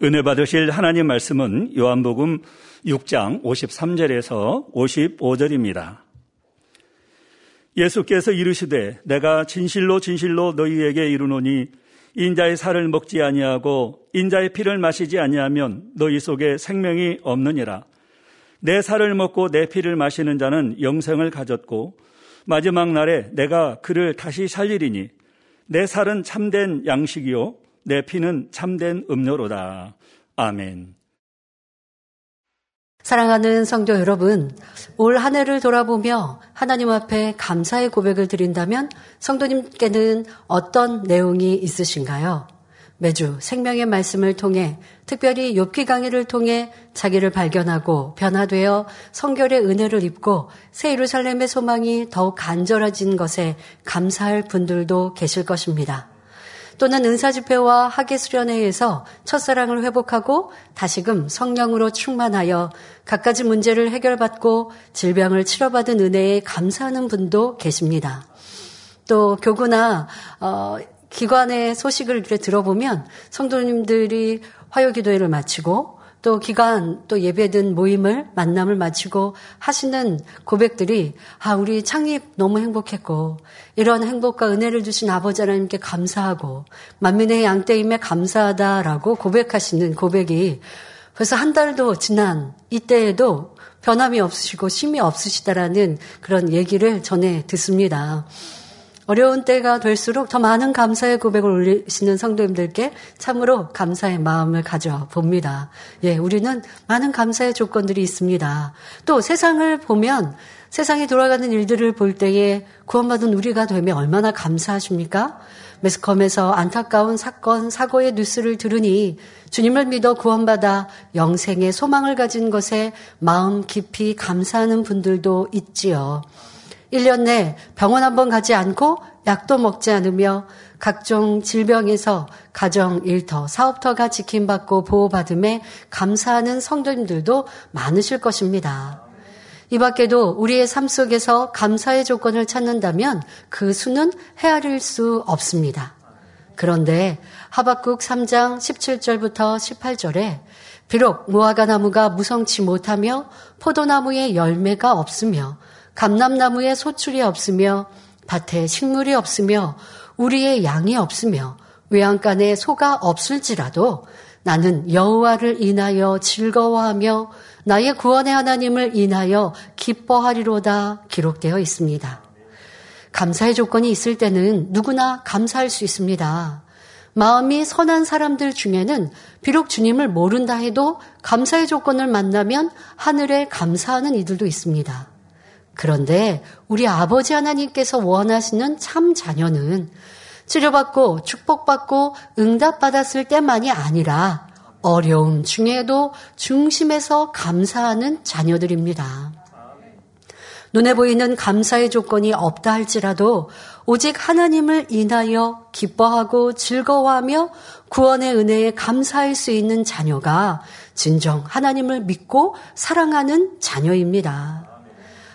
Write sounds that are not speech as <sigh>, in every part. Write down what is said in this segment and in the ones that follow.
은혜 받으실 하나님 말씀은 요한복음 6장 53절에서 55절입니다. 예수께서 이르시되 내가 진실로 진실로 너희에게 이르노니 인자의 살을 먹지 아니하고 인자의 피를 마시지 아니하면 너희 속에 생명이 없느니라. 내 살을 먹고 내 피를 마시는 자는 영생을 가졌고 마지막 날에 내가 그를 다시 살리리니 내 살은 참된 양식이요 내 피는 참된 음료로다. 아멘. 사랑하는 성도 여러분, 올 한 해를 돌아보며 하나님 앞에 감사의 고백을 드린다면 성도님께는 어떤 내용이 있으신가요? 매주 생명의 말씀을 통해 특별히 욥기 강의를 통해 자기를 발견하고 변화되어 성결의 은혜를 입고 새 예루살렘의 소망이 더욱 간절해진 것에 감사할 분들도 계실 것입니다. 또는 은사 집회와 학예 수련회에서 첫사랑을 회복하고 다시금 성령으로 충만하여 갖가지 문제를 해결받고 질병을 치료받은 은혜에 감사하는 분도 계십니다. 또 교구나 어, 기관의 소식을 들어보면 성도님들이 화요기도회를 마치고 또 기간 또 예배든 모임을 만남을 마치고 하시는 고백들이 아 우리 창립 너무 행복했고 이런 행복과 은혜를 주신 아버지 하나님께 감사하고 만민의 양떼임에 감사하다라고 고백하시는 고백이 벌써 한 달도 지난 이때에도 변함이 없으시고 심이 없으시다라는 그런 얘기를 전해 듣습니다. 어려운 때가 될수록 더 많은 감사의 고백을 올리시는 성도님들께 참으로 감사의 마음을 가져봅니다. 예, 우리는 많은 감사의 조건들이 있습니다. 또 세상을 보면 세상에 돌아가는 일들을 볼 때에 구원받은 우리가 되면 얼마나 감사하십니까? 매스컴에서 안타까운 사건, 사고의 뉴스를 들으니 주님을 믿어 구원받아 영생의 소망을 가진 것에 마음 깊이 감사하는 분들도 있지요. 1년 내 병원 한 번 가지 않고 약도 먹지 않으며 각종 질병에서 가정 일터, 사업터가 지킴받고 보호받음에 감사하는 성도님들도 많으실 것입니다. 이 밖에도 우리의 삶 속에서 감사의 조건을 찾는다면 그 수는 헤아릴 수 없습니다. 그런데 하박국 3장 17절부터 18절에 비록 무화과 나무가 무성치 못하며 포도나무에 열매가 없으며 감람나무에 소출이 없으며 밭에 식물이 없으며 우리의 양이 없으며 외양간에 소가 없을지라도 나는 여호와를 인하여 즐거워하며 나의 구원의 하나님을 인하여 기뻐하리로다 기록되어 있습니다. 감사의 조건이 있을 때는 누구나 감사할 수 있습니다. 마음이 선한 사람들 중에는 비록 주님을 모른다 해도 감사의 조건을 만나면 하늘에 감사하는 이들도 있습니다. 그런데 우리 아버지 하나님께서 원하시는 참 자녀는 치료받고 축복받고 응답받았을 때만이 아니라 어려움 중에도 중심에서 감사하는 자녀들입니다. 눈에 보이는 감사의 조건이 없다 할지라도 오직 하나님을 인하여 기뻐하고 즐거워하며 구원의 은혜에 감사할 수 있는 자녀가 진정 하나님을 믿고 사랑하는 자녀입니다.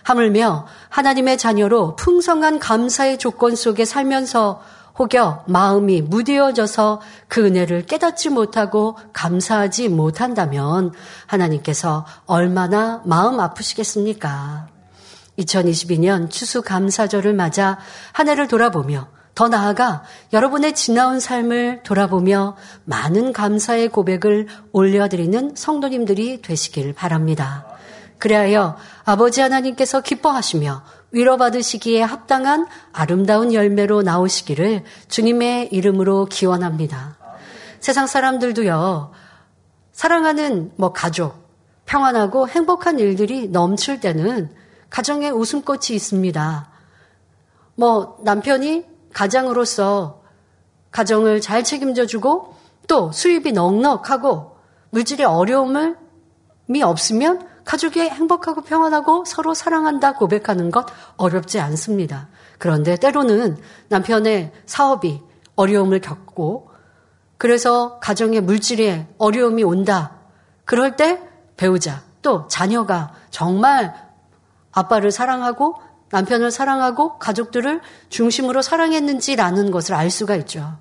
하물며 하나님의 자녀로 풍성한 감사의 조건 속에 살면서 혹여 마음이 무뎌져서 그 은혜를 깨닫지 못하고 감사하지 못한다면 하나님께서 얼마나 마음 아프시겠습니까? 2022년 추수감사절을 맞아 한 해를 돌아보며 더 나아가 여러분의 지나온 삶을 돌아보며 많은 감사의 고백을 올려드리는 성도님들이 되시길 바랍니다. 그리하여 아버지 하나님께서 기뻐하시며 위로받으시기에 합당한 아름다운 열매로 나오시기를 주님의 이름으로 기원합니다. 세상 사람들도요, 사랑하는 뭐 가족, 평안하고 행복한 일들이 넘칠 때는 가정에 웃음꽃이 있습니다. 뭐 남편이 가장으로서 가정을 잘 책임져 주고 또 수입이 넉넉하고 물질의 어려움이 없으면 가족이 행복하고 평안하고 서로 사랑한다 고백하는 것 어렵지 않습니다. 그런데 때로는 남편의 사업이 어려움을 겪고 그래서 가정의 물질에 어려움이 온다. 그럴 때 배우자 또 자녀가 정말 아빠를 사랑하고 남편을 사랑하고 가족들을 중심으로 사랑했는지라는 것을 알 수가 있죠.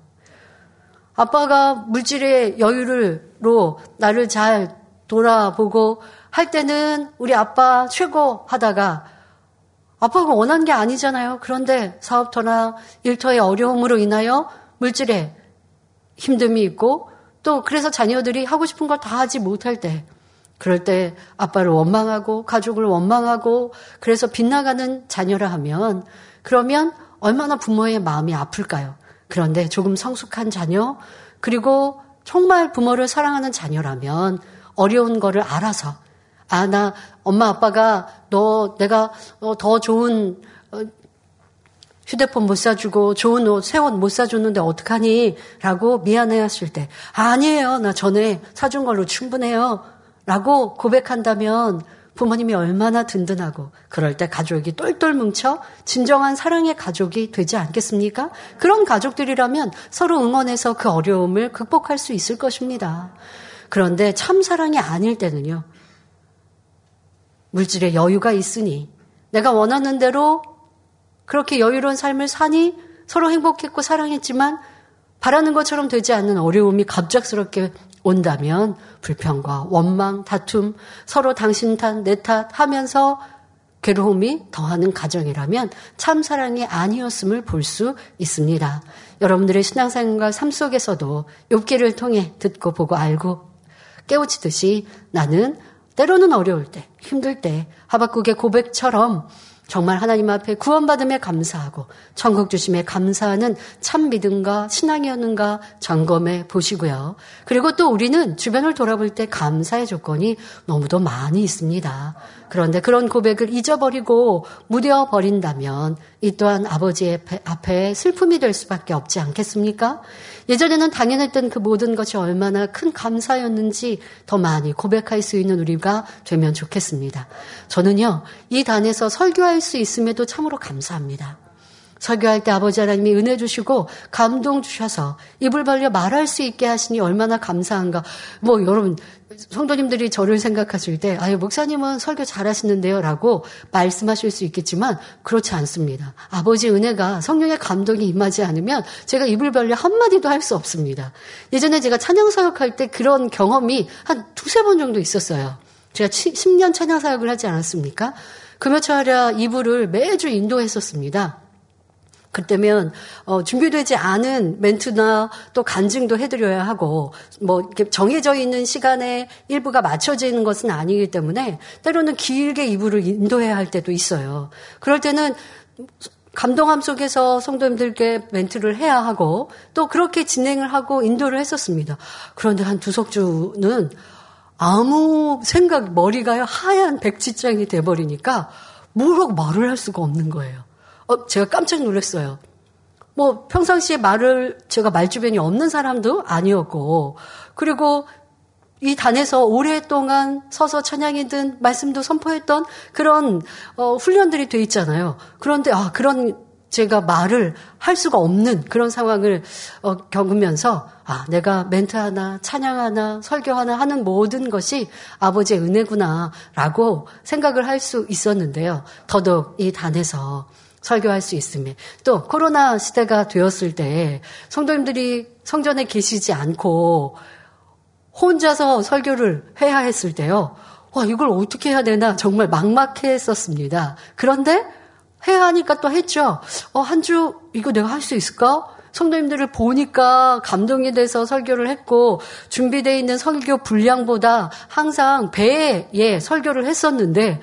아빠가 물질의 여유를 자녀로 나를 잘 돌아보고 할 때는 우리 아빠 최고 하다가 아빠가 원한 게 아니잖아요. 그런데 사업터나 일터의 어려움으로 인하여 물질에 힘듦이 있고 또 그래서 자녀들이 하고 싶은 걸 다 하지 못할 때 그럴 때 아빠를 원망하고 가족을 원망하고 그래서 빗나가는 자녀라 하면 그러면 얼마나 부모의 마음이 아플까요? 그런데 조금 성숙한 자녀 그리고 정말 부모를 사랑하는 자녀라면 어려운 거를 알아서 아 나 엄마 아빠가 너 내가 어, 더 좋은 어, 휴대폰 못 사주고 좋은 옷, 새 옷 못 사줬는데 어떡하니? 라고 미안해 하실 때, 아니에요. 나 전에 사준 걸로 충분해요. 라고 고백한다면 부모님이 얼마나 든든하고 그럴 때 가족이 똘똘 뭉쳐 진정한 사랑의 가족이 되지 않겠습니까? 그런 가족들이라면 서로 응원해서 그 어려움을 극복할 수 있을 것입니다. 그런데 참 사랑이 아닐 때는요. 물질에 여유가 있으니 내가 원하는 대로 그렇게 여유로운 삶을 사니 서로 행복했고 사랑했지만 바라는 것처럼 되지 않는 어려움이 갑작스럽게 온다면 불평과 원망, 다툼, 서로 당신 탓, 내 탓 하면서 괴로움이 더하는 가정이라면 참 사랑이 아니었음을 볼 수 있습니다. 여러분들의 신앙생활과 삶 속에서도 욥기를 통해 듣고 보고 알고 깨우치듯이 나는 때로는 어려울 때, 힘들 때 하박국의 고백처럼 정말 하나님 앞에 구원받음에 감사하고 천국 주심에 감사하는 참 믿음과 신앙이었는가 점검해 보시고요. 그리고 또 우리는 주변을 돌아볼 때 감사의 조건이 너무도 많이 있습니다. 그런데 그런 고백을 잊어버리고 무뎌 버린다면 이 또한 아버지의 앞에 슬픔이 될 수밖에 없지 않겠습니까? 예전에는 당연했던 그 모든 것이 얼마나 큰 감사였는지 더 많이 고백할 수 있는 우리가 되면 좋겠습니다. 저는요, 이 단에서 설교할 수 있음에도 참으로 감사합니다. 설교할 때 아버지 하나님이 은혜 주시고 감동 주셔서 입을 벌려 말할 수 있게 하시니 얼마나 감사한가. 뭐 여러분 성도님들이 저를 생각하실 때 아유 목사님은 설교 잘하시는데요라고 말씀하실 수 있겠지만 그렇지 않습니다. 아버지 은혜가 성령의 감동이 임하지 않으면 제가 입을 벌려 한 마디도 할 수 없습니다. 예전에 제가 찬양 사역할 때 그런 경험이 한 두세 번 정도 있었어요. 제가 10년 찬양 사역을 하지 않았습니까? 금요철야 이부를 매주 인도했었습니다. 그때면 어, 준비되지 않은 멘트나 또 간증도 해드려야 하고 뭐 이렇게 정해져 있는 시간에 일부가 맞춰지는 것은 아니기 때문에 때로는 길게 이부를 인도해야 할 때도 있어요. 그럴 때는 감동함 속에서 성도님들께 멘트를 해야 하고 또 그렇게 진행을 하고 인도를 했었습니다. 그런데 한 두석 주는 아무 생각 머리가 하얀 백지장이 돼버리니까 뭐라고 말을 할 수가 없는 거예요. 어, 제가 깜짝 놀랐어요. 뭐 평상시에 말을 제가 말주변이 없는 사람도 아니었고 그리고 이 단에서 오랫동안 서서 찬양이든 말씀도 선포했던 그런 어, 훈련들이 돼 있잖아요. 그런데 아 그런 제가 말을 할 수가 없는 그런 상황을 어, 겪으면서 아 내가 멘트 하나 찬양 하나 설교 하나 하는 모든 것이 아버지의 은혜구나라고 생각을 할 수 있었는데요. 더더욱 이 단에서 설교할 수 있음에 또 코로나 시대가 되었을 때 성도님들이 성전에 계시지 않고 혼자서 설교를 해야 했을 때요. 와, 이걸 어떻게 해야 되나 정말 막막했었습니다. 그런데 해야 하니까 또 했죠. 어, 한 주 이거 내가 할 수 있을까? 성도님들을 보니까 감동이 돼서 설교를 했고 준비되어 있는 설교 분량보다 항상 배에 설교를 했었는데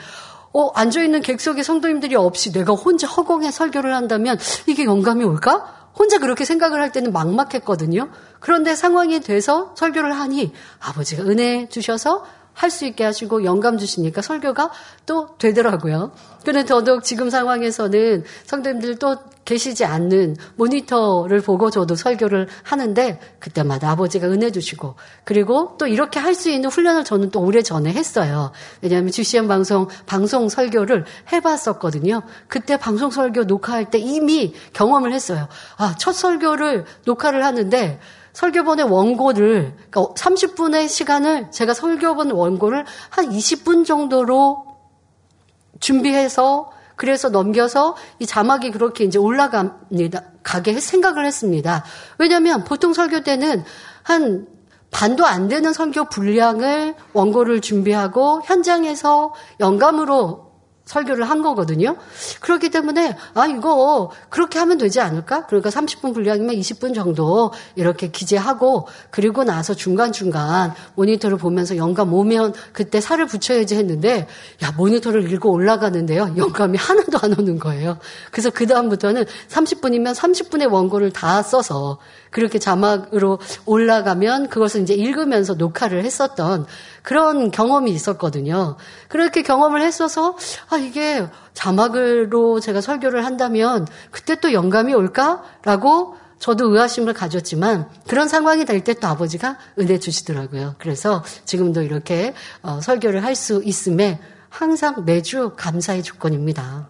어, 앉아있는 객석에 성도님들이 없이 내가 혼자 허공에 설교를 한다면 이게 영감이 올까? 혼자 그렇게 생각을 할 때는 막막했거든요. 그런데 상황이 돼서 설교를 하니 아버지가 은혜 주셔서 할 수 있게 하시고 영감 주시니까 설교가 또 되더라고요. 그런데 더더욱 지금 상황에서는 성도님들 또 계시지 않는 모니터를 보고 저도 설교를 하는데 그때마다 아버지가 은혜 주시고 그리고 또 이렇게 할 수 있는 훈련을 저는 또 오래 전에 했어요. 왜냐하면 GCN 방송 방송 설교를 해봤었거든요. 그때 방송 설교 녹화할 때 이미 경험을 했어요. 아, 첫 설교를 녹화를 하는데 설교본의 원고를 그러니까 30분의 시간을 제가 설교본 원고를 한 20분 정도로 준비해서 그래서 넘겨서 이 자막이 그렇게 이제 올라갑니다. 가게 생각을 했습니다. 왜냐하면 보통 설교 때는 한 반도 안 되는 선교 분량을 원고를 준비하고 현장에서 영감으로 설교를 한 거거든요. 그렇기 때문에 아 이거 그렇게 하면 되지 않을까? 그러니까 30분 분량이면 20분 정도 이렇게 기재하고 그리고 나서 중간중간 모니터를 보면서 영감 오면 그때 살을 붙여야지 했는데 야 모니터를 읽고 올라가는데요. 영감이 하나도 안 오는 거예요. 그래서 그 다음부터는 30분이면 30분의 원고를 다 써서 그렇게 자막으로 올라가면 그것을 이제 읽으면서 녹화를 했었던 그런 경험이 있었거든요. 그렇게 경험을 했어서 아 이게 자막으로 제가 설교를 한다면 그때 또 영감이 올까라고 저도 의아심을 가졌지만 그런 상황이 될 때 또 아버지가 은혜 주시더라고요. 그래서 지금도 이렇게 어, 설교를 할 수 있음에 항상 매주 감사의 조건입니다.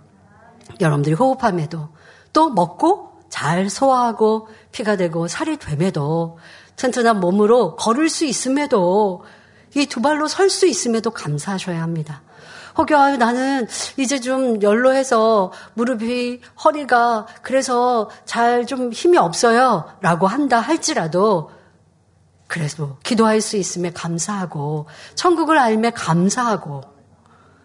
여러분들이 호흡함에도 또 먹고 잘 소화하고 피가 되고 살이 됨에도 튼튼한 몸으로 걸을 수 있음에도 이 두 발로 설 수 있음에도 감사하셔야 합니다. 혹여 아유 나는 이제 좀 연로해서 무릎이 허리가 그래서 잘 좀 힘이 없어요 라고 한다 할지라도 그래도 기도할 수 있음에 감사하고 천국을 알매 감사하고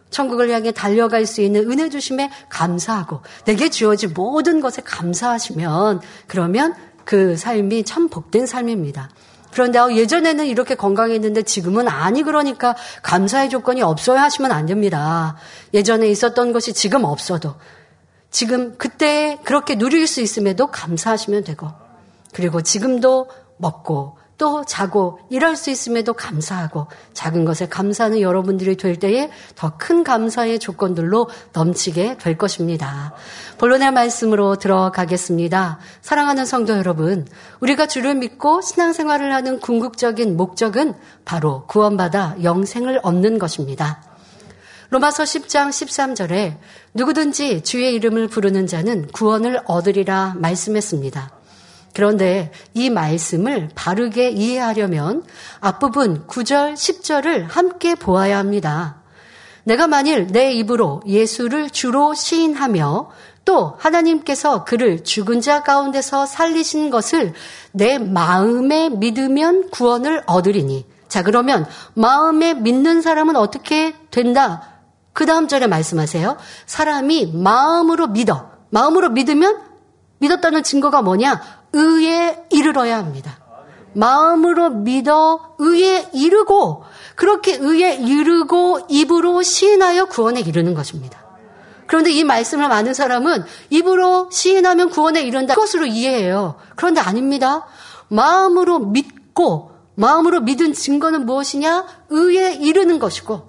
천국을 향해 달려갈 수 있는 은혜 주심에 감사하고 내게 주어진 모든 것에 감사하시면 그러면 그 삶이 참 복된 삶입니다. 그런데 어, 예전에는 이렇게 건강했는데 지금은 아니 그러니까 감사의 조건이 없어야 하시면 안 됩니다. 예전에 있었던 것이 지금 없어도 지금 그때 그렇게 누릴 수 있음에도 감사하시면 되고 그리고 지금도 먹고 또 자고 일할 수 있음에도 감사하고 작은 것에 감사하는 여러분들이 될 때에 더 큰 감사의 조건들로 넘치게 될 것입니다. 본론의 말씀으로 들어가겠습니다. 사랑하는 성도 여러분, 우리가 주를 믿고 신앙생활을 하는 궁극적인 목적은 바로 구원받아 영생을 얻는 것입니다. 로마서 10장 13절에 누구든지 주의 이름을 부르는 자는 구원을 얻으리라 말씀했습니다. 그런데 이 말씀을 바르게 이해하려면 앞부분 9절, 10절을 함께 보아야 합니다. 내가 만일 내 입으로 예수를 주로 시인하며 또 하나님께서 그를 죽은 자 가운데서 살리신 것을 내 마음에 믿으면 구원을 얻으리니. 자, 그러면 마음에 믿는 사람은 어떻게 된다? 그 다음 절에 말씀하세요. 사람이 마음으로 믿어. 마음으로 믿으면 믿었다는 증거가 뭐냐? 의에 이르러야 합니다. 마음으로 믿어 의에 이르고 그렇게 의에 이르고 입으로 시인하여 구원에 이르는 것입니다. 그런데 이 말씀을 많은 사람은 입으로 시인하면 구원에 이른다. 그것으로 이해해요. 그런데 아닙니다. 마음으로 믿고 마음으로 믿은 증거는 무엇이냐? 의에 이르는 것이고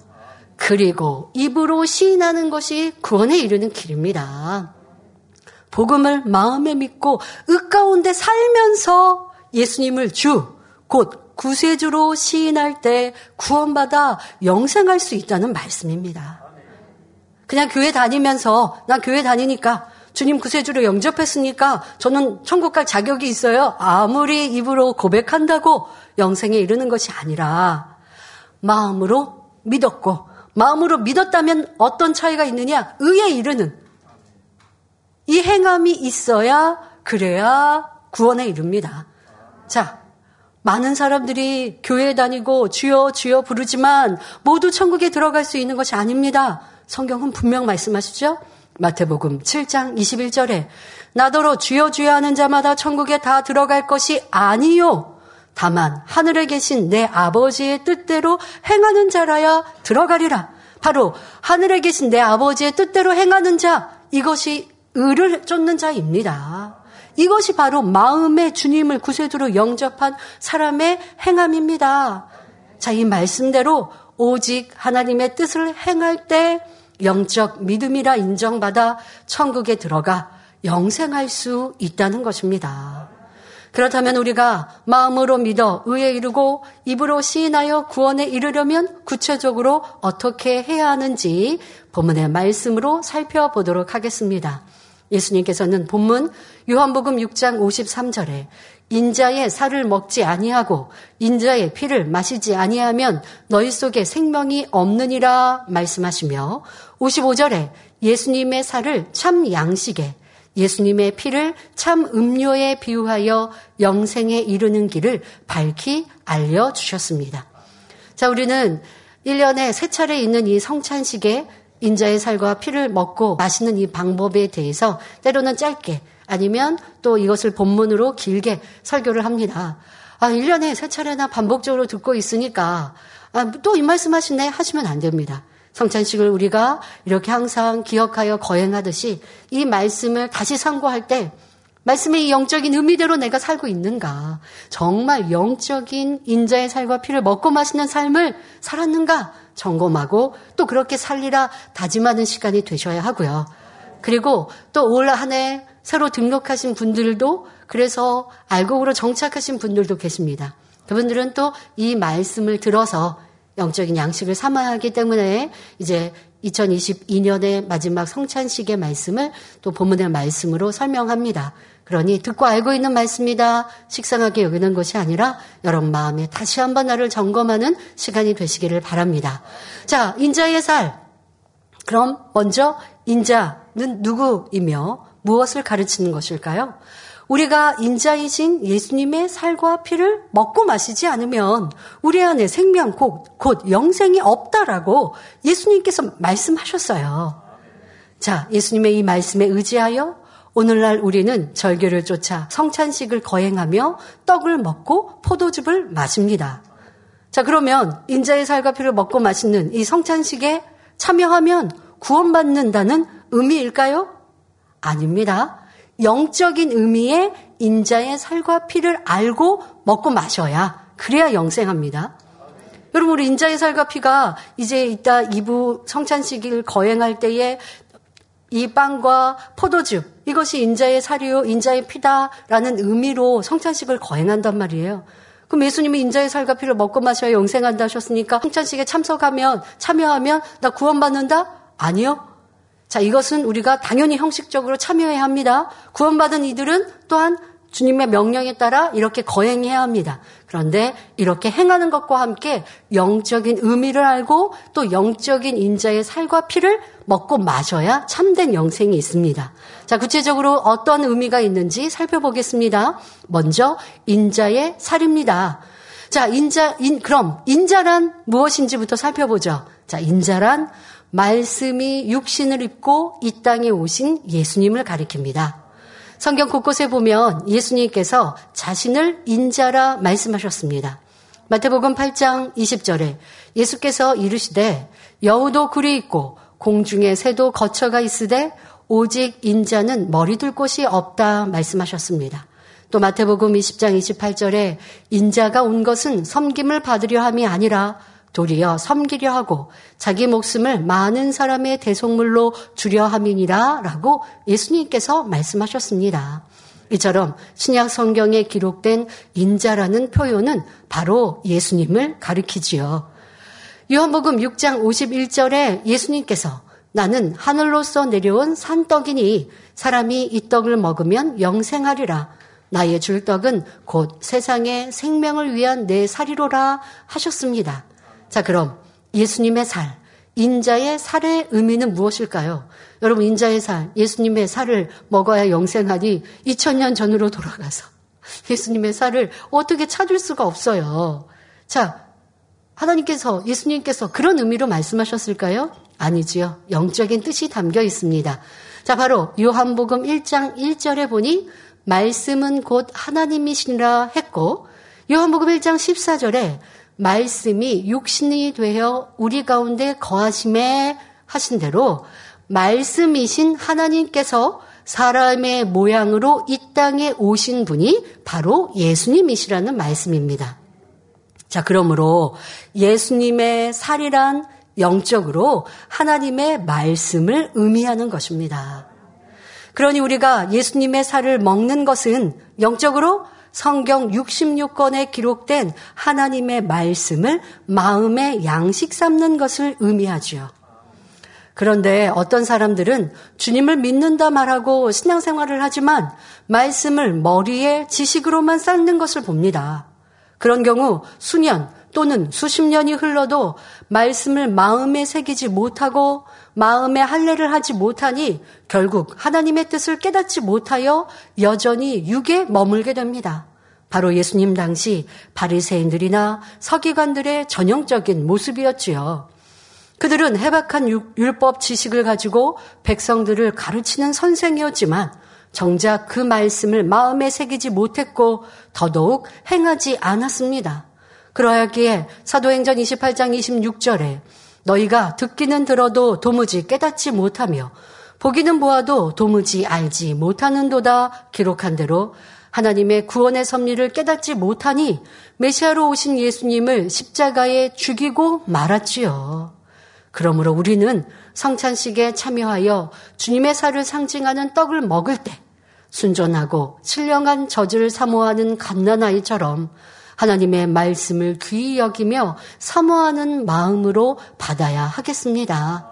그리고 입으로 시인하는 것이 구원에 이르는 길입니다. 복음을 마음에 믿고 의 가운데 살면서 예수님을 주, 곧 구세주로 시인할 때 구원받아 영생할 수 있다는 말씀입니다. 그냥 교회 다니면서 나 교회 다니니까 주님 구세주로 영접했으니까 저는 천국 갈 자격이 있어요. 아무리 입으로 고백한다고 영생에 이르는 것이 아니라 마음으로 믿었고 마음으로 믿었다면 어떤 차이가 있느냐? 의에 이르는 이 행함이 있어야 그래야 구원에 이릅니다. 자, 많은 사람들이 교회 다니고 주여 주여 부르지만 모두 천국에 들어갈 수 있는 것이 아닙니다. 성경은 분명 말씀하시죠? 마태복음 7장 21절에 나더러 주여 주여 하는 자마다 천국에 다 들어갈 것이 아니요. 다만 하늘에 계신 내 아버지의 뜻대로 행하는 자라야 들어가리라. 바로 하늘에 계신 내 아버지의 뜻대로 행하는 자 이것이 의를 쫓는 자입니다. 이것이 바로 마음의 주님을 구세주로 영접한 사람의 행함입니다. 자, 이 말씀대로 오직 하나님의 뜻을 행할 때 영적 믿음이라 인정받아 천국에 들어가 영생할 수 있다는 것입니다. 그렇다면 우리가 마음으로 믿어 의에 이르고 입으로 시인하여 구원에 이르려면 구체적으로 어떻게 해야 하는지 본문의 말씀으로 살펴보도록 하겠습니다. 예수님께서는 본문 요한복음 6장 53절에 인자의 살을 먹지 아니하고 인자의 피를 마시지 아니하면 너희 속에 생명이 없느니라 말씀하시며 55절에 예수님의 살을 참 양식에 예수님의 피를 참 음료에 비유하여 영생에 이르는 길을 밝히 알려주셨습니다. 자, 우리는 1년에 세 차례 있는 이 성찬식에 인자의 살과 피를 먹고 마시는 이 방법에 대해서 때로는 짧게 아니면 또 이것을 본문으로 길게 설교를 합니다. 아, 1년에 세 차례나 반복적으로 듣고 있으니까 아, 또 이 말씀 하시네 하시면 안 됩니다. 성찬식을 우리가 이렇게 항상 기억하여 거행하듯이 이 말씀을 다시 상고할 때 말씀의 이 영적인 의미대로 내가 살고 있는가? 정말 영적인 인자의 살과 피를 먹고 마시는 삶을 살았는가? 점검하고 또 그렇게 살리라 다짐하는 시간이 되셔야 하고요. 그리고 또 올 한 해 새로 등록하신 분들도 그래서 알곡으로 정착하신 분들도 계십니다. 그분들은 또 이 말씀을 들어서 영적인 양식을 삼아야 하기 때문에 이제 2022년의 마지막 성찬식의 말씀을 또 본문의 말씀으로 설명합니다. 그러니 듣고 알고 있는 말씀이다. 식상하게 여기는 것이 아니라 여러분 마음에 다시 한번 나를 점검하는 시간이 되시기를 바랍니다. 자, 인자의 살. 그럼 먼저 인자는 누구이며 무엇을 가르치는 것일까요? 우리가 인자이신 예수님의 살과 피를 먹고 마시지 않으면 우리 안에 생명 곧, 곧 영생이 없다라고 예수님께서 말씀하셨어요. 자, 예수님의 이 말씀에 의지하여 오늘날 우리는 절교를 쫓아 성찬식을 거행하며 떡을 먹고 포도즙을 마십니다. 자, 그러면 인자의 살과 피를 먹고 마시는 이 성찬식에 참여하면 구원받는다는 의미일까요? 아닙니다. 영적인 의미의 인자의 살과 피를 알고 먹고 마셔야 그래야 영생합니다. 여러분 우리 인자의 살과 피가 이제 이따 2부 성찬식을 거행할 때에 이 빵과 포도즙 이것이 인자의 살이요 인자의 피다라는 의미로 성찬식을 거행한단 말이에요. 그럼 예수님이 인자의 살과 피를 먹고 마셔야 영생한다 하셨으니까 성찬식에 참석하면 참여하면 나 구원받는다? 아니요. 자, 이것은 우리가 당연히 형식적으로 참여해야 합니다. 구원받은 이들은 또한 주님의 명령에 따라 이렇게 거행해야 합니다. 그런데 이렇게 행하는 것과 함께 영적인 의미를 알고 또 영적인 인자의 살과 피를 먹고 마셔야 참된 영생이 있습니다. 자, 구체적으로 어떤 의미가 있는지 살펴보겠습니다. 먼저 인자의 살입니다. 자, 인자, 인, 그럼 인자란 무엇인지부터 살펴보죠. 자, 인자란 말씀이 육신을 입고 이 땅에 오신 예수님을 가리킵니다. 성경 곳곳에 보면 예수님께서 자신을 인자라 말씀하셨습니다. 마태복음 8장 20절에 예수께서 이르시되 여우도 굴이 있고 공중에 새도 거처가 있으되 오직 인자는 머리 둘 곳이 없다 말씀하셨습니다. 또 마태복음 20장 28절에 인자가 온 것은 섬김을 받으려 함이 아니라 도리어 섬기려 하고 자기 목숨을 많은 사람의 대속물로 주려 함이니라 라고 예수님께서 말씀하셨습니다. 이처럼 신약 성경에 기록된 인자라는 표현은 바로 예수님을 가리키지요. 요한복음 6장 51절에 예수님께서 나는 하늘로서 내려온 산떡이니 사람이 이 떡을 먹으면 영생하리라. 나의 줄 떡은 곧 세상의 생명을 위한 내 살이로라 하셨습니다. 자, 그럼 예수님의 살, 인자의 살의 의미는 무엇일까요? 여러분, 인자의 살, 예수님의 살을 먹어야 영생하니 2000년 전으로 돌아가서 <laughs> 예수님의 살을 어떻게 찾을 수가 없어요. 자, 하나님께서, 예수님께서 그런 의미로 말씀하셨을까요? 아니지요. 영적인 뜻이 담겨 있습니다. 자, 바로 요한복음 1장 1절에 보니 말씀은 곧 하나님이시니라 했고 요한복음 1장 14절에 말씀이 육신이 되어 우리 가운데 거하심에 하신 대로 말씀이신 하나님께서 사람의 모양으로 이 땅에 오신 분이 바로 예수님이시라는 말씀입니다. 자, 그러므로 예수님의 살이란 영적으로 하나님의 말씀을 의미하는 것입니다. 그러니 우리가 예수님의 살을 먹는 것은 영적으로 성경 66권에 기록된 하나님의 말씀을 마음의 양식 삼는 것을 의미하지요. 그런데 어떤 사람들은 주님을 믿는다 말하고 신앙생활을 하지만 말씀을 머리에 지식으로만 쌓는 것을 봅니다. 그런 경우 수년 또는 수십 년이 흘러도 말씀을 마음에 새기지 못하고 마음에 할례를 하지 못하니 결국 하나님의 뜻을 깨닫지 못하여 여전히 육에 머물게 됩니다. 바로 예수님 당시 바리새인들이나 서기관들의 전형적인 모습이었지요. 그들은 해박한 율법 지식을 가지고 백성들을 가르치는 선생이었지만 정작 그 말씀을 마음에 새기지 못했고 더더욱 행하지 않았습니다. 그러하기에 사도행전 28장 26절에 너희가 듣기는 들어도 도무지 깨닫지 못하며 보기는 보아도 도무지 알지 못하는도다 기록한 대로 하나님의 구원의 섭리를 깨닫지 못하니 메시아로 오신 예수님을 십자가에 죽이고 말았지요. 그러므로 우리는 성찬식에 참여하여 주님의 살을 상징하는 떡을 먹을 때 순전하고 신령한 젖을 사모하는 갓난아이처럼 하나님의 말씀을 귀히 여기며 사모하는 마음으로 받아야 하겠습니다.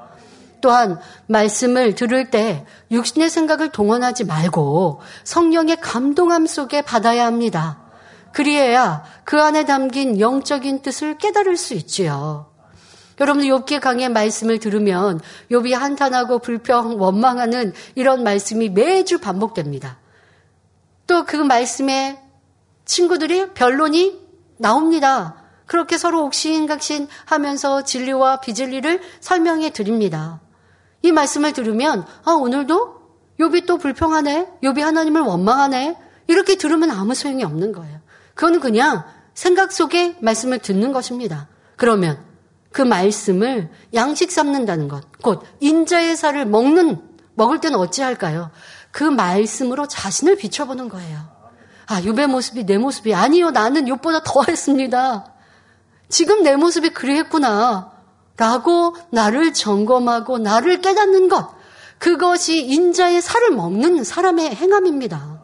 또한 말씀을 들을 때 육신의 생각을 동원하지 말고 성령의 감동함 속에 받아야 합니다. 그리해야 그 안에 담긴 영적인 뜻을 깨달을 수 있지요. 여러분들 욥기 강의 말씀을 들으면 욥이 한탄하고 불평 원망하는 이런 말씀이 매주 반복됩니다. 또 그 말씀에 친구들이 변론이 나옵니다. 그렇게 서로 옥신각신 하면서 진리와 비진리를 설명해 드립니다. 이 말씀을 들으면 아 오늘도 욥이 또 불평하네. 욥이 하나님을 원망하네. 이렇게 들으면 아무 소용이 없는 거예요. 그건 그냥 생각 속에 말씀을 듣는 것입니다. 그러면 그 말씀을 양식 삼는다는 것, 곧 인자의 살을 먹는 먹을 때는 어찌할까요? 그 말씀으로 자신을 비춰보는 거예요. 아, 욥의 모습이 내 모습이 아니요. 나는 욥보다 더했습니다. 지금 내 모습이 그랬구나. 라고 나를 점검하고 나를 깨닫는 것. 그것이 인자의 살을 먹는 사람의 행함입니다.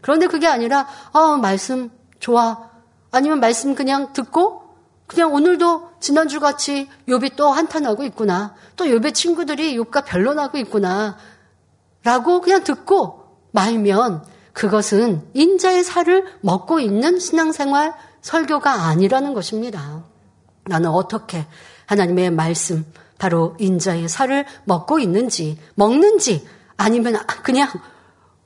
그런데 그게 아니라, 아, 말씀 좋아. 아니면 말씀 그냥 듣고, 그냥 오늘도 지난주 같이 욥이 또 한탄하고 있구나. 또 욥의 친구들이 욥과 변론하고 있구나. 라고 그냥 듣고 말면 그것은 인자의 살을 먹고 있는 신앙생활 설교가 아니라는 것입니다. 나는 어떻게 하나님의 말씀, 바로 인자의 살을 먹고 있는지, 먹는지, 아니면 그냥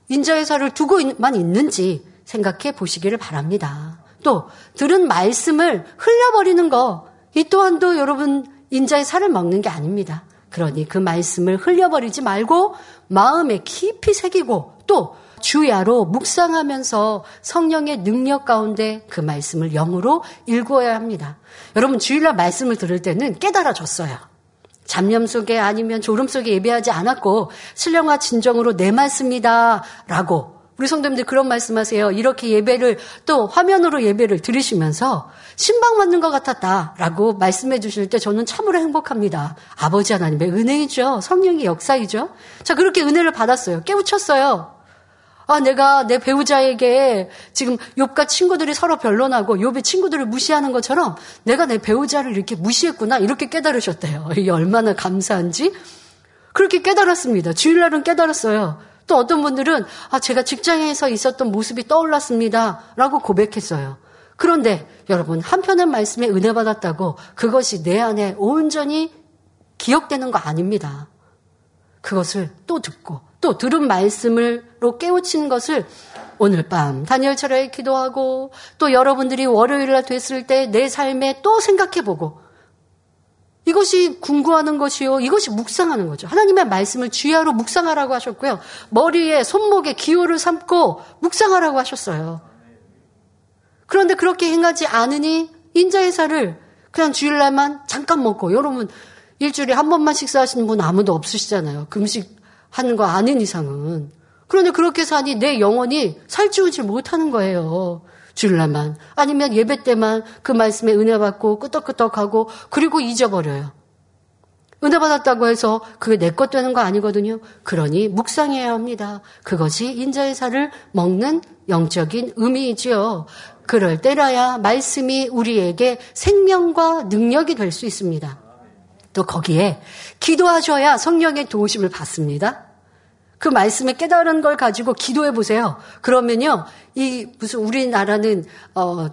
인자의 살을 두고만 있는지 생각해 보시기를 바랍니다. 또, 들은 말씀을 흘려버리는 거, 이 또한도 여러분 인자의 살을 먹는 게 아닙니다. 그러니 그 말씀을 흘려버리지 말고 마음에 깊이 새기고 또 주야로 묵상하면서 성령의 능력 가운데 그 말씀을 영으로 읽어야 합니다. 여러분 주일날 말씀을 들을 때는 깨달아졌어요. 잡념 속에 아니면 졸음 속에 예배하지 않았고 신령과 진정으로 내 말씀이다 라고 우리 성도님들 그런 말씀하세요. 이렇게 예배를 또 화면으로 예배를 들으시면서 신방 받는 것 같았다라고 말씀해 주실 때 저는 참으로 행복합니다. 아버지 하나님의 은혜이죠. 성령의 역사이죠. 자 그렇게 은혜를 받았어요. 깨우쳤어요. 아, 내가 내 배우자에게 지금 욥과 친구들이 서로 변론하고 욥의 친구들을 무시하는 것처럼 내가 내 배우자를 이렇게 무시했구나 이렇게 깨달으셨대요. 이게 얼마나 감사한지 그렇게 깨달았습니다. 주일날은 깨달았어요. 또 어떤 분들은 아, 제가 직장에서 있었던 모습이 떠올랐습니다. 라고 고백했어요. 그런데 여러분, 한편의 말씀에 은혜 받았다고 그것이 내 안에 온전히 기억되는 거 아닙니다. 그것을 또 듣고 또 들은 말씀으로 깨우친 것을 오늘 밤 다니엘 철야에 기도하고 또 여러분들이 월요일 날 됐을 때 내 삶에 또 생각해 보고 이것이 궁구하는 것이요. 이것이 묵상하는 거죠. 하나님의 말씀을 주야로 묵상하라고 하셨고요. 머리에 손목에 기호를 삼고 묵상하라고 하셨어요. 그런데 그렇게 행하지 않으니 살을 그냥 주일날만 잠깐 먹고 여러분 일주일에 한 번만 식사하시는 분 아무도 없으시잖아요. 금식 하는 거 아닌 이상은. 그런데 그렇게 사니 내 영혼이 살찌우지 못하는 거예요. 주일날만. 아니면 예배 때만 그 말씀에 은혜 받고 끄떡끄떡하고 그리고 잊어버려요. 은혜 받았다고 해서 그게 내 것 되는 거 아니거든요. 그러니 묵상해야 합니다. 그것이 인자의 살을 먹는 영적인 의미이지요. 그럴 때라야 말씀이 우리에게 생명과 능력이 될 수 있습니다. 또 거기에 기도하셔야 성령의 도우심을 받습니다. 그 말씀에 깨달은 걸 가지고 기도해 보세요. 그러면요, 이 무슨 우리나라는 어,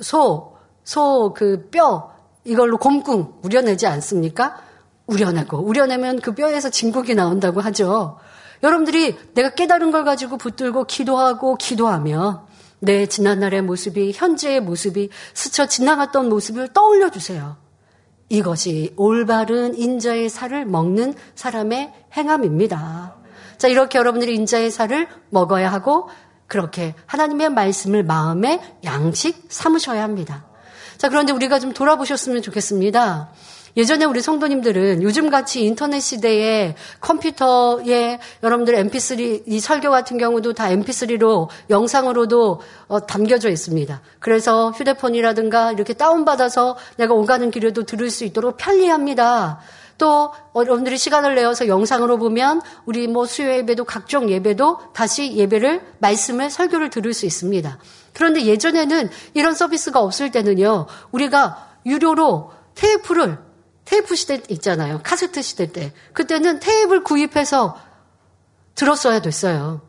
소 소 그 뼈 이걸로 곰궁 우려내지 않습니까? 우려내고 우려내면 그 뼈에서 진국이 나온다고 하죠. 여러분들이 내가 깨달은 걸 가지고 붙들고 기도하고 기도하며 내 지난날의 모습이 현재의 모습이 스쳐 지나갔던 모습을 떠올려 주세요. 이것이 올바른 인자의 살을 먹는 사람의 행함입니다. 자, 이렇게 여러분들이 인자의 살을 먹어야 하고 그렇게 하나님의 말씀을 마음에 양식 삼으셔야 합니다. 자, 그런데 우리가 좀 돌아보셨으면 좋겠습니다. 예전에 우리 성도님들은 요즘 같이 인터넷 시대에 컴퓨터에 여러분들 mp3 이 설교 같은 경우도 다 mp3로 영상으로도 어, 담겨져 있습니다. 그래서 휴대폰이라든가 이렇게 다운받아서 내가 오가는 길에도 들을 수 있도록 편리합니다. 또 여러분들이 시간을 내어서 영상으로 보면 우리 뭐 수요 예배도 각종 예배도 다시 예배를 말씀을 설교를 들을 수 있습니다. 그런데 예전에는 이런 서비스가 없을 때는요. 우리가 유료로 테이프를 테이프 시대 있잖아요. 카세트 시대 때. 그때는 테이프를 구입해서 들었어야 됐어요.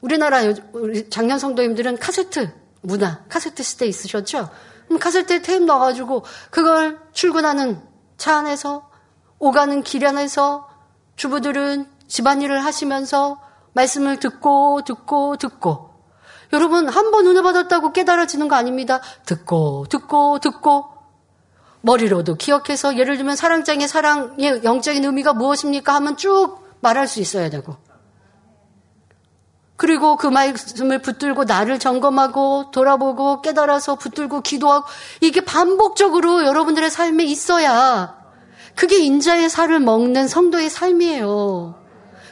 우리나라 우리 작년 성도님들은 카세트 문화, 카세트 시대 있으셨죠? 그럼 카세트에 테이프 넣어가지고 그걸 출근하는 차 안에서 오가는 길 안에서 주부들은 집안일을 하시면서 말씀을 듣고 듣고 듣고 여러분 한 번 은혜 받았다고 깨달아지는 거 아닙니다. 듣고 듣고 듣고 머리로도 기억해서 예를 들면 사랑장의 사랑의 영적인 의미가 무엇입니까 하면 쭉 말할 수 있어야 되고 그리고 그 말씀을 붙들고 나를 점검하고 돌아보고 깨달아서 붙들고 기도하고 이게 반복적으로 여러분들의 삶에 있어야 그게 인자의 살을 먹는 성도의 삶이에요.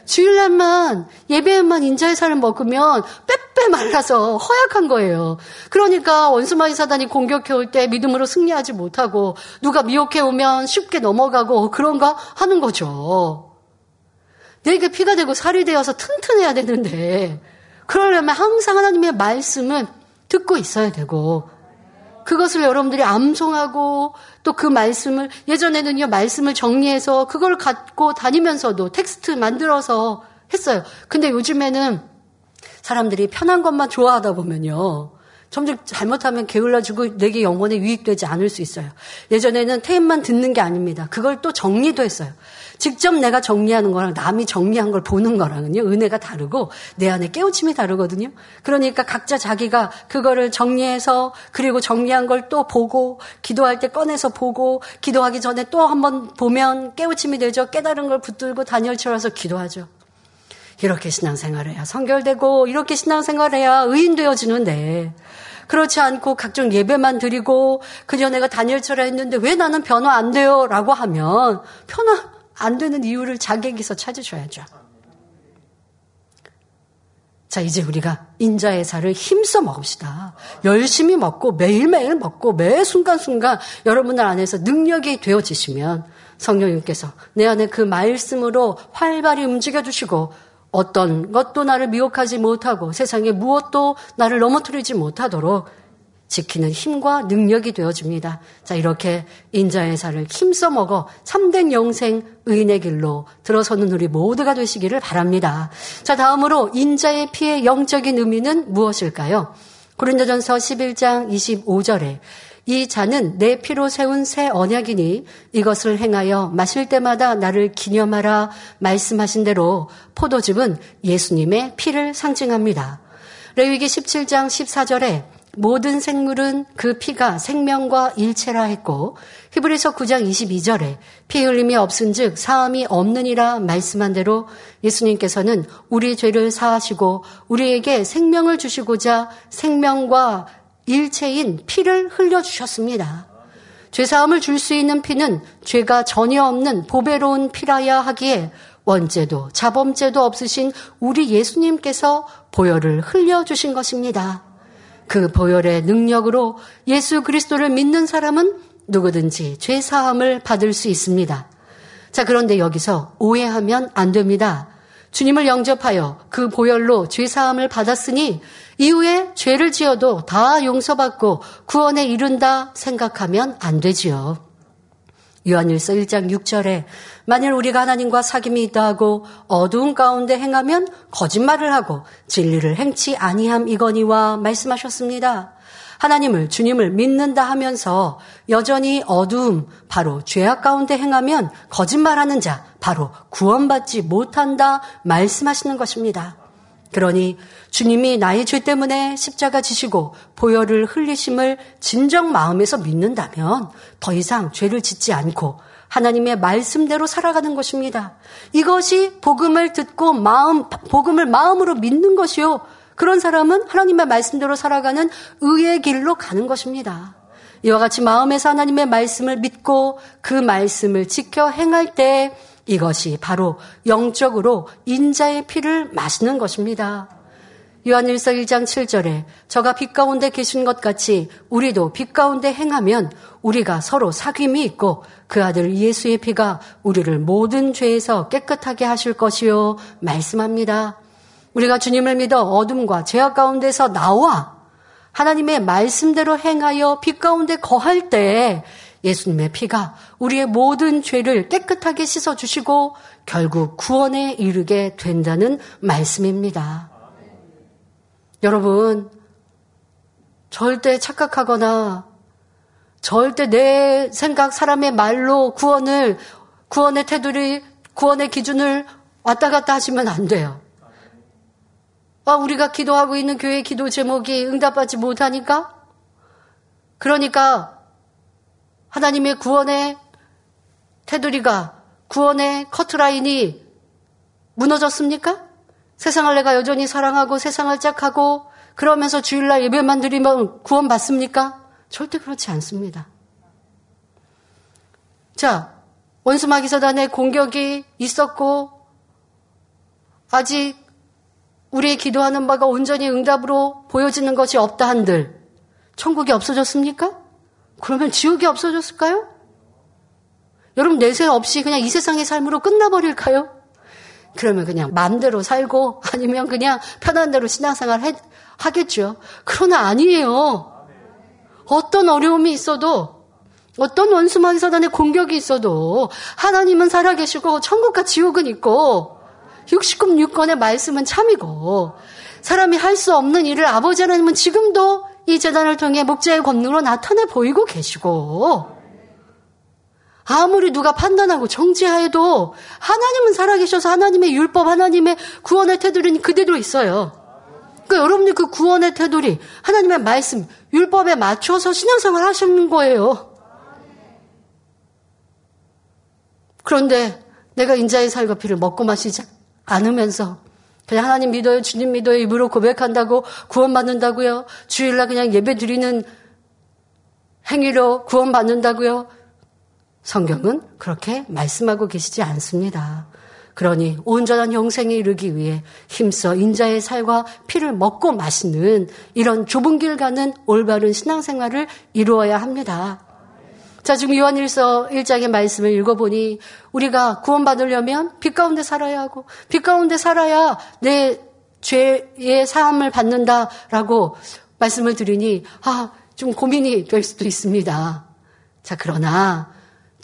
주일날만 예배에만 인자의 살을 먹으면 빼빼 말라서 허약한 거예요. 그러니까 원수마귀 사단이 공격해 올 때 믿음으로 승리하지 못하고 누가 미혹해 오면 쉽게 넘어가고 그런가 하는 거죠. 내게 피가 되고 살이 되어서 튼튼해야 되는데 그러려면 항상 하나님의 말씀은 듣고 있어야 되고 그것을 여러분들이 암송하고 또 그 말씀을 예전에는요 말씀을 정리해서 그걸 갖고 다니면서도 텍스트 만들어서 했어요. 근데 요즘에는 사람들이 편한 것만 좋아하다 보면요. 점점 잘못하면 게을러지고 내게 영혼에 유익되지 않을 수 있어요. 예전에는 테임만 듣는 게 아닙니다. 그걸 또 정리도 했어요. 직접 내가 정리하는 거랑 남이 정리한 걸 보는 거랑은요, 은혜가 다르고 내 안에 깨우침이 다르거든요. 그러니까 각자 자기가 그거를 정리해서 그리고 정리한 걸 또 보고 기도할 때 꺼내서 보고 기도하기 전에 또 한번 보면 깨우침이 되죠. 깨달은 걸 붙들고 단열처라서 기도하죠. 이렇게 신앙생활해야 성결되고 이렇게 신앙생활해야 의인 되어지는데 그렇지 않고 각종 예배만 드리고 그저 내가 단열처라 했는데 왜 나는 변화 안 돼요? 라고 하면 변화 안 되는 이유를 자객에서 찾으셔야죠. 자, 이제 우리가 인자의 살을 힘써 먹읍시다. 열심히 먹고 매일매일 먹고 매 순간순간 여러분들 안에서 능력이 되어지시면 성령님께서 내 안에 그 말씀으로 활발히 움직여 주시고 어떤 것도 나를 미혹하지 못하고 세상에 무엇도 나를 넘어뜨리지 못하도록 지키는 힘과 능력이 되어줍니다. 자, 이렇게 인자의 살을 힘써 먹어 참된 영생 의인의 길로 들어서는 우리 모두가 되시기를 바랍니다. 자, 다음으로 인자의 피의 영적인 의미는 무엇일까요? 고린도전서 11장 25절에 이 잔은 내 피로 세운 새 언약이니 이것을 행하여 마실 때마다 나를 기념하라 말씀하신 대로 포도즙은 예수님의 피를 상징합니다. 레위기 17장 14절에 모든 생물은 그 피가 생명과 일체라 했고 히브리서 9장 22절에 피 흘림이 없은즉 사함이 없느니라 말씀한 대로 예수님께서는 우리 죄를 사하시고 우리에게 생명을 주시고자 생명과 일체인 피를 흘려 주셨습니다. 죄 사함을 줄 수 있는 피는 죄가 전혀 없는 보배로운 피라야 하기에 원죄도 자범죄도 없으신 우리 예수님께서 보혈을 흘려 주신 것입니다. 그 보혈의 능력으로 예수 그리스도를 믿는 사람은 누구든지 죄 사함을 받을 수 있습니다. 자, 그런데 여기서 오해하면 안 됩니다. 주님을 영접하여 그 보혈로 죄 사함을 받았으니 이후에 죄를 지어도 다 용서받고 구원에 이른다 생각하면 안 되지요. 요한일서 1장 6절에 만일 우리가 하나님과 사귐이 있다 하고 어두운 가운데 행하면 거짓말을 하고 진리를 행치 아니함 이거니와 말씀하셨습니다. 하나님을, 주님을 믿는다 하면서 여전히 어두움, 바로 죄악 가운데 행하면 거짓말하는 자, 바로 구원받지 못한다 말씀하시는 것입니다. 그러니 주님이 나의 죄 때문에 십자가 지시고 보혈을 흘리심을 진정 마음에서 믿는다면 더 이상 죄를 짓지 않고 하나님의 말씀대로 살아가는 것입니다. 이것이 복음을 듣고 마음, 복음을 마음으로 믿는 것이요. 그런 사람은 하나님의 말씀대로 살아가는 의의 길로 가는 것입니다. 이와 같이 마음에서 하나님의 말씀을 믿고 그 말씀을 지켜 행할 때 이것이 바로 영적으로 인자의 피를 마시는 것입니다. 요한일서 1장 7절에 저가 빛 가운데 계신 것 같이 우리도 빛 가운데 행하면 우리가 서로 사귐이 있고 그 아들 예수의 피가 우리를 모든 죄에서 깨끗하게 하실 것이요 말씀합니다. 우리가 주님을 믿어 어둠과 죄악 가운데서 나와 하나님의 말씀대로 행하여 빛 가운데 거할 때 예수님의 피가 우리의 모든 죄를 깨끗하게 씻어 주시고 결국 구원에 이르게 된다는 말씀입니다. 여러분, 절대 착각하거나 절대 내 생각, 사람의 말로 구원을, 구원의 테두리, 구원의 기준을 왔다 갔다 하시면 안 돼요. 아, 우리가 기도하고 있는 교회 기도 제목이 응답받지 못하니까? 그러니까 하나님의 구원의 테두리가, 구원의 커트라인이 무너졌습니까? 세상을 내가 여전히 사랑하고 세상을 짝하고 그러면서 주일날 예배만 드리면 구원 받습니까? 절대 그렇지 않습니다. 자, 원수마귀사단의 공격이 있었고 아직 우리의 기도하는 바가 온전히 응답으로 보여지는 것이 없다 한들 천국이 없어졌습니까? 그러면 지옥이 없어졌을까요? 여러분 내세 없이 그냥 이 세상의 삶으로 끝나버릴까요? 그러면 그냥 마음대로 살고 아니면 그냥 편한 대로 신앙생활 해, 하겠죠. 그러나 아니에요. 어떤 어려움이 있어도 어떤 원수마귀 사단의 공격이 있어도 하나님은 살아계시고 천국과 지옥은 있고 69 6권의 말씀은 참이고 사람이 할 수 없는 일을 아버지 하나님은 지금도 이 재단을 통해 목자의 권능으로 나타내 보이고 계시고 아무리 누가 판단하고 정지하여도 하나님은 살아계셔서 하나님의 율법, 하나님의 구원의 테두리는 그대로 있어요. 그러니까 여러분들 그 구원의 테두리, 하나님의 말씀, 율법에 맞춰서 신앙생활 하시는 거예요. 그런데 내가 인자의 살과 피를 먹고 마시지 않으면서 그냥 하나님 믿어요, 주님 믿어요, 입으로 고백한다고 구원받는다고요. 주일날 그냥 예배 드리는 행위로 구원받는다고요. 성경은 그렇게 말씀하고 계시지 않습니다. 그러니 온전한 영생에 이르기 위해 힘써 인자의 살과 피를 먹고 마시는 이런 좁은 길 가는 올바른 신앙생활을 이루어야 합니다. 자, 지금 요한일서 1장의 말씀을 읽어보니 우리가 구원받으려면 빛 가운데 살아야 하고 빛 가운데 살아야 내 죄의 사함을 받는다라고 말씀을 드리니 아, 좀 고민이 될 수도 있습니다. 자, 그러나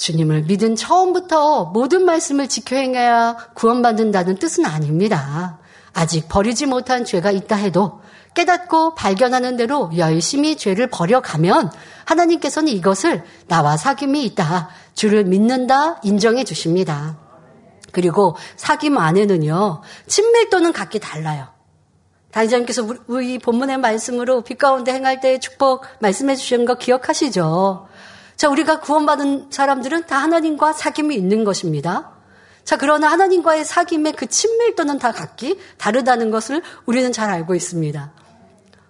주님을 믿은 처음부터 모든 말씀을 지켜 행해야 구원받는다는 뜻은 아닙니다. 아직 버리지 못한 죄가 있다 해도 깨닫고 발견하는 대로 열심히 죄를 버려가면 하나님께서는 이것을 나와 사귐이 있다. 주를 믿는다 인정해 주십니다. 그리고 사귐 안에는요, 친밀도는 각기 달라요. 다니자님께서 우리 본문의 말씀으로 빛 가운데 행할 때의 축복 말씀해 주신 거 기억하시죠? 자, 우리가 구원받은 사람들은 다 하나님과 사귐이 있는 것입니다. 자, 그러나 하나님과의 사귐의 그 친밀도는 다 각기 다르다는 것을 우리는 잘 알고 있습니다.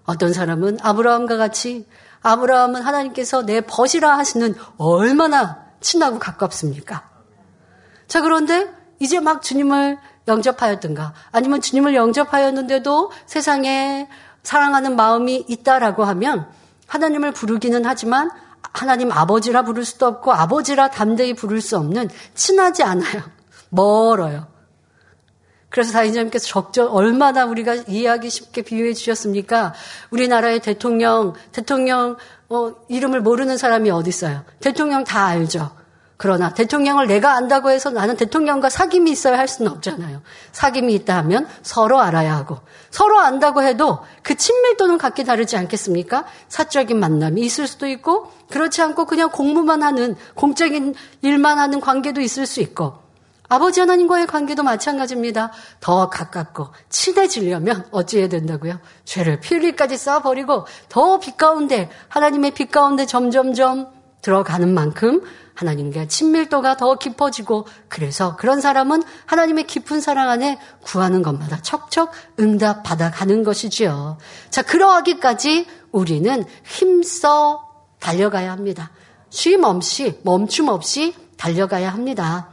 어떤 사람은 아브라함과 같이 아브라함은 하나님께서 내 벗이라 하시는 얼마나 친하고 가깝습니까? 자, 그런데 이제 막 주님을 영접하였든가 아니면 주님을 영접하였는데도 세상에 사랑하는 마음이 있다라고 하면 하나님을 부르기는 하지만 하나님 아버지라 부를 수도 없고 아버지라 담대히 부를 수 없는 친하지 않아요. <laughs> 멀어요. 그래서 사인자님께서 적절 얼마나 우리가 이해하기 쉽게 비유해 주셨습니까? 우리나라의 대통령, 대통령 어, 이름을 모르는 사람이 어디 있어요? 대통령 다 알죠. 그러나 대통령을 내가 안다고 해서 나는 대통령과 사귐이 있어야 할 수는 없잖아요. 사귐이 있다 하면 서로 알아야 하고 서로 안다고 해도 그 친밀도는 각기 다르지 않겠습니까? 사적인 만남이 있을 수도 있고 그렇지 않고 그냥 공무만 하는 공적인 일만 하는 관계도 있을 수 있고 아버지 하나님과의 관계도 마찬가지입니다. 더 가깝고 친해지려면 어찌해야 된다고요? 죄를 피 흘리까지 쌓아버리고 더 빛 가운데 하나님의 빛 가운데 점점점 들어가는 만큼 하나님과 친밀도가 더 깊어지고 그래서 그런 사람은 하나님의 깊은 사랑 안에 구하는 것마다 척척 응답 받아가는 것이지요. 자, 그러하기까지 우리는 힘써 달려가야 합니다. 쉼 없이 멈춤 없이 달려가야 합니다.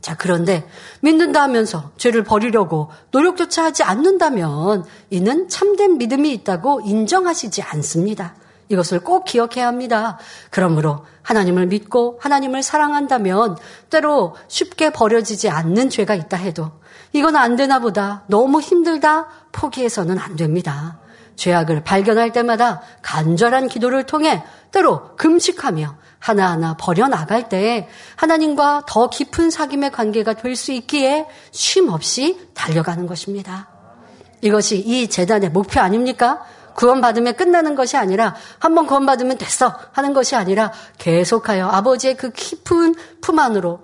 자, 그런데 믿는다 하면서 죄를 버리려고 노력조차 하지 않는다면 이는 참된 믿음이 있다고 인정하시지 않습니다. 이것을 꼭 기억해야 합니다. 그러므로 하나님을 믿고 하나님을 사랑한다면 때로 쉽게 버려지지 않는 죄가 있다 해도 이건 안 되나 보다. 너무 힘들다. 포기해서는 안 됩니다. 죄악을 발견할 때마다 간절한 기도를 통해 때로 금식하며 하나하나 버려나갈 때 하나님과 더 깊은 사귐의 관계가 될 수 있기에 쉼 없이 달려가는 것입니다. 이것이 이 재단의 목표 아닙니까? 구원받으면 끝나는 것이 아니라 한번 구원받으면 됐어 하는 것이 아니라 계속하여 아버지의 그 깊은 품 안으로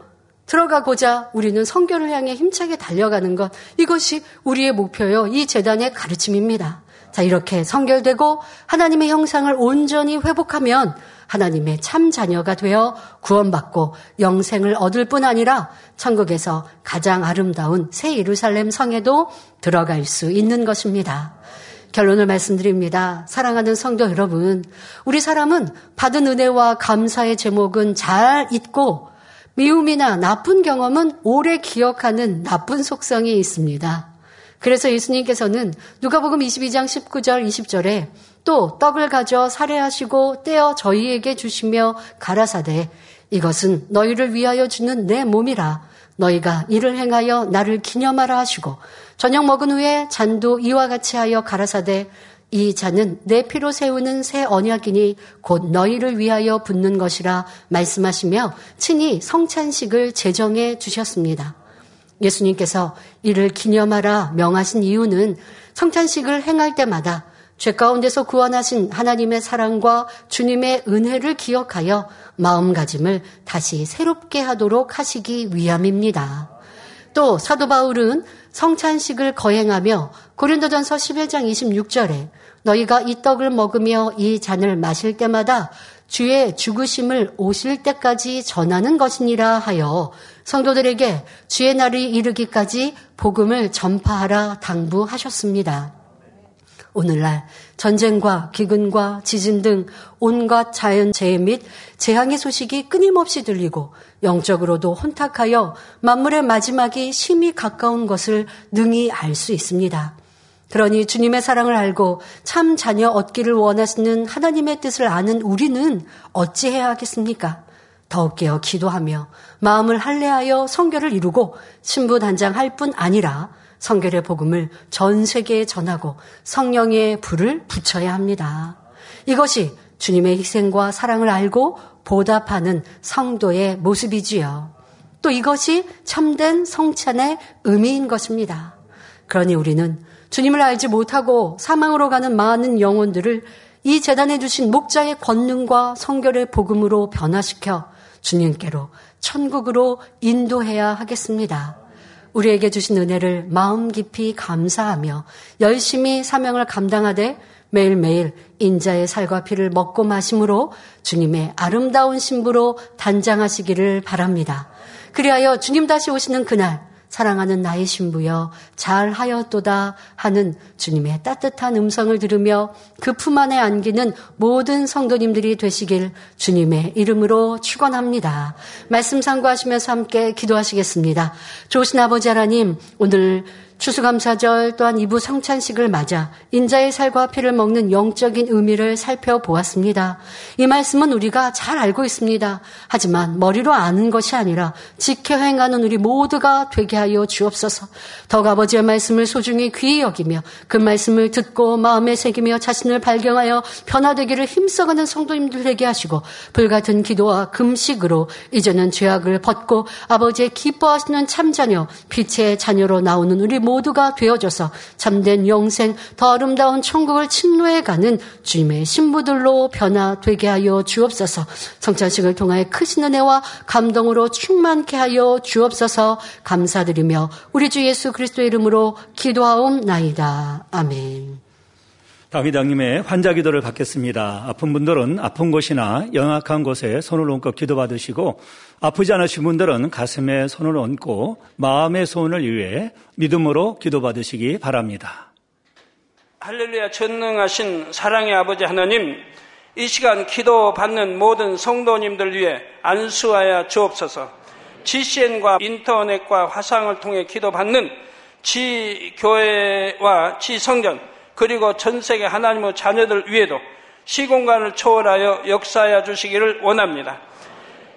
들어가고자 우리는 성교를 향해 힘차게 달려가는 것 이것이 우리의 목표요 이 재단의 가르침입니다. 자 이렇게 성결되고 하나님의 형상을 온전히 회복하면 하나님의 참 자녀가 되어 구원받고 영생을 얻을 뿐 아니라 천국에서 가장 아름다운 새 예루살렘 성에도 들어갈 수 있는 것입니다. 결론을 말씀드립니다. 사랑하는 성도 여러분, 우리 사람은 받은 은혜와 감사의 제목은 잘 잊고 미움이나 나쁜 경험은 오래 기억하는 나쁜 속성이 있습니다. 그래서 예수님께서는 누가복음 22장 19절 20절에 또 떡을 가져 살해하시고 떼어 저희에게 주시며 가라사대 이것은 너희를 위하여 주는 내 몸이라 너희가 이를 행하여 나를 기념하라 하시고 저녁 먹은 후에 잔도 이와 같이 하여 가라사대 이 잔은 내 피로 세우는 새 언약이니 곧 너희를 위하여 붓는 것이라 말씀하시며 친히 성찬식을 제정해 주셨습니다. 예수님께서 이를 기념하라 명하신 이유는 성찬식을 행할 때마다 죄 가운데서 구원하신 하나님의 사랑과 주님의 은혜를 기억하여 마음가짐을 다시 새롭게 하도록 하시기 위함입니다. 또 사도 바울은 성찬식을 거행하며 고린도전서 11장 26절에 너희가 이 떡을 먹으며 이 잔을 마실 때마다 주의 죽으심을 오실 때까지 전하는 것이니라 하여 성도들에게 주의 날이 이르기까지 복음을 전파하라 당부하셨습니다. 오늘날 전쟁과 기근과 지진 등 온갖 자연재해 및 재앙의 소식이 끊임없이 들리고 영적으로도 혼탁하여 만물의 마지막이 심히 가까운 것을 능히 알 수 있습니다. 그러니 주님의 사랑을 알고 참 자녀 얻기를 원하시는 하나님의 뜻을 아는 우리는 어찌해야 하겠습니까? 더욱 깨어 기도하며 마음을 할례하여 성결을 이루고 신부 단장할 뿐 아니라 성결의 복음을 전 세계에 전하고 성령의 불을 붙여야 합니다. 이것이 주님의 희생과 사랑을 알고 보답하는 성도의 모습이지요. 또 이것이 참된 성찬의 의미인 것입니다. 그러니 우리는 주님을 알지 못하고 사망으로 가는 많은 영혼들을 이 재단에 주신 목자의 권능과 성결의 복음으로 변화시켜 주님께로 천국으로 인도해야 하겠습니다. 우리에게 주신 은혜를 마음 깊이 감사하며 열심히 사명을 감당하되 매일매일 인자의 살과 피를 먹고 마심으로 주님의 아름다운 신부로 단장하시기를 바랍니다. 그리하여 주님 다시 오시는 그날 사랑하는 나의 신부여 잘하였도다 하는 주님의 따뜻한 음성을 들으며 그 품 안에 안기는 모든 성도님들이 되시길 주님의 이름으로 축원합니다. 말씀 상고하시면서 함께 기도하시겠습니다. 좋으신 아버지 하나님 오늘 추수감사절 또한 이부 성찬식을 맞아 인자의 살과 피를 먹는 영적인 의미를 살펴보았습니다. 이 말씀은 우리가 잘 알고 있습니다. 하지만 머리로 아는 것이 아니라 지켜 행하는 우리 모두가 되게 하여 주옵소서. 더 아버지의 말씀을 소중히 귀히 여기며 그 말씀을 듣고 마음에 새기며 자신을 발견하여 변화되기를 힘써가는 성도님들 되게 하시고 불같은 기도와 금식으로 이제는 죄악을 벗고 아버지의 기뻐하시는 참자녀 빛의 자녀로 나오는 우리 모두가 되어져서 참된 영생 더 아름다운 천국을 침노해 가는 주님의 신부들로 변화되게 하여 주옵소서 성찬식을 통하여 크신 은혜와 감동으로 충만케 하여 주옵소서 감사드리며 우리 주 예수 그리스도의 이름으로 기도하옵나이다. 아멘. 다윗왕님의 환자 기도를 받겠습니다. 아픈 분들은 아픈 곳이나 영악한 곳에 손을 얹고 기도받으시고 아프지 않으신 분들은 가슴에 손을 얹고 마음의 소원을 위해 믿음으로 기도받으시기 바랍니다. 할렐루야 전능하신 사랑의 아버지 하나님 이 시간 기도 받는 모든 성도님들 위해 안수하여 주옵소서 GCN과 인터넷과 화상을 통해 기도 받는 지 교회와 지 성전 그리고 전 세계 하나님의 자녀들 위에도 시공간을 초월하여 역사하여 주시기를 원합니다.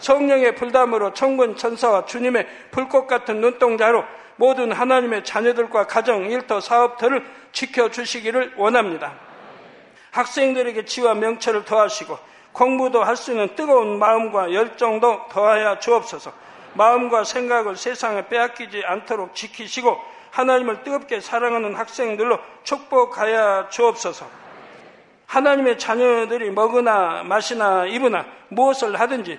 성령의 불담으로 천군 천사와 주님의 불꽃 같은 눈동자로 모든 하나님의 자녀들과 가정, 일터, 사업들을 지켜주시기를 원합니다. 학생들에게 지와 명철을 더하시고 공부도 할 수 있는 뜨거운 마음과 열정도 더하여 주옵소서. 마음과 생각을 세상에 빼앗기지 않도록 지키시고 하나님을 뜨겁게 사랑하는 학생들로 축복하여 주옵소서. 하나님의 자녀들이 먹으나 마시나 입으나 무엇을 하든지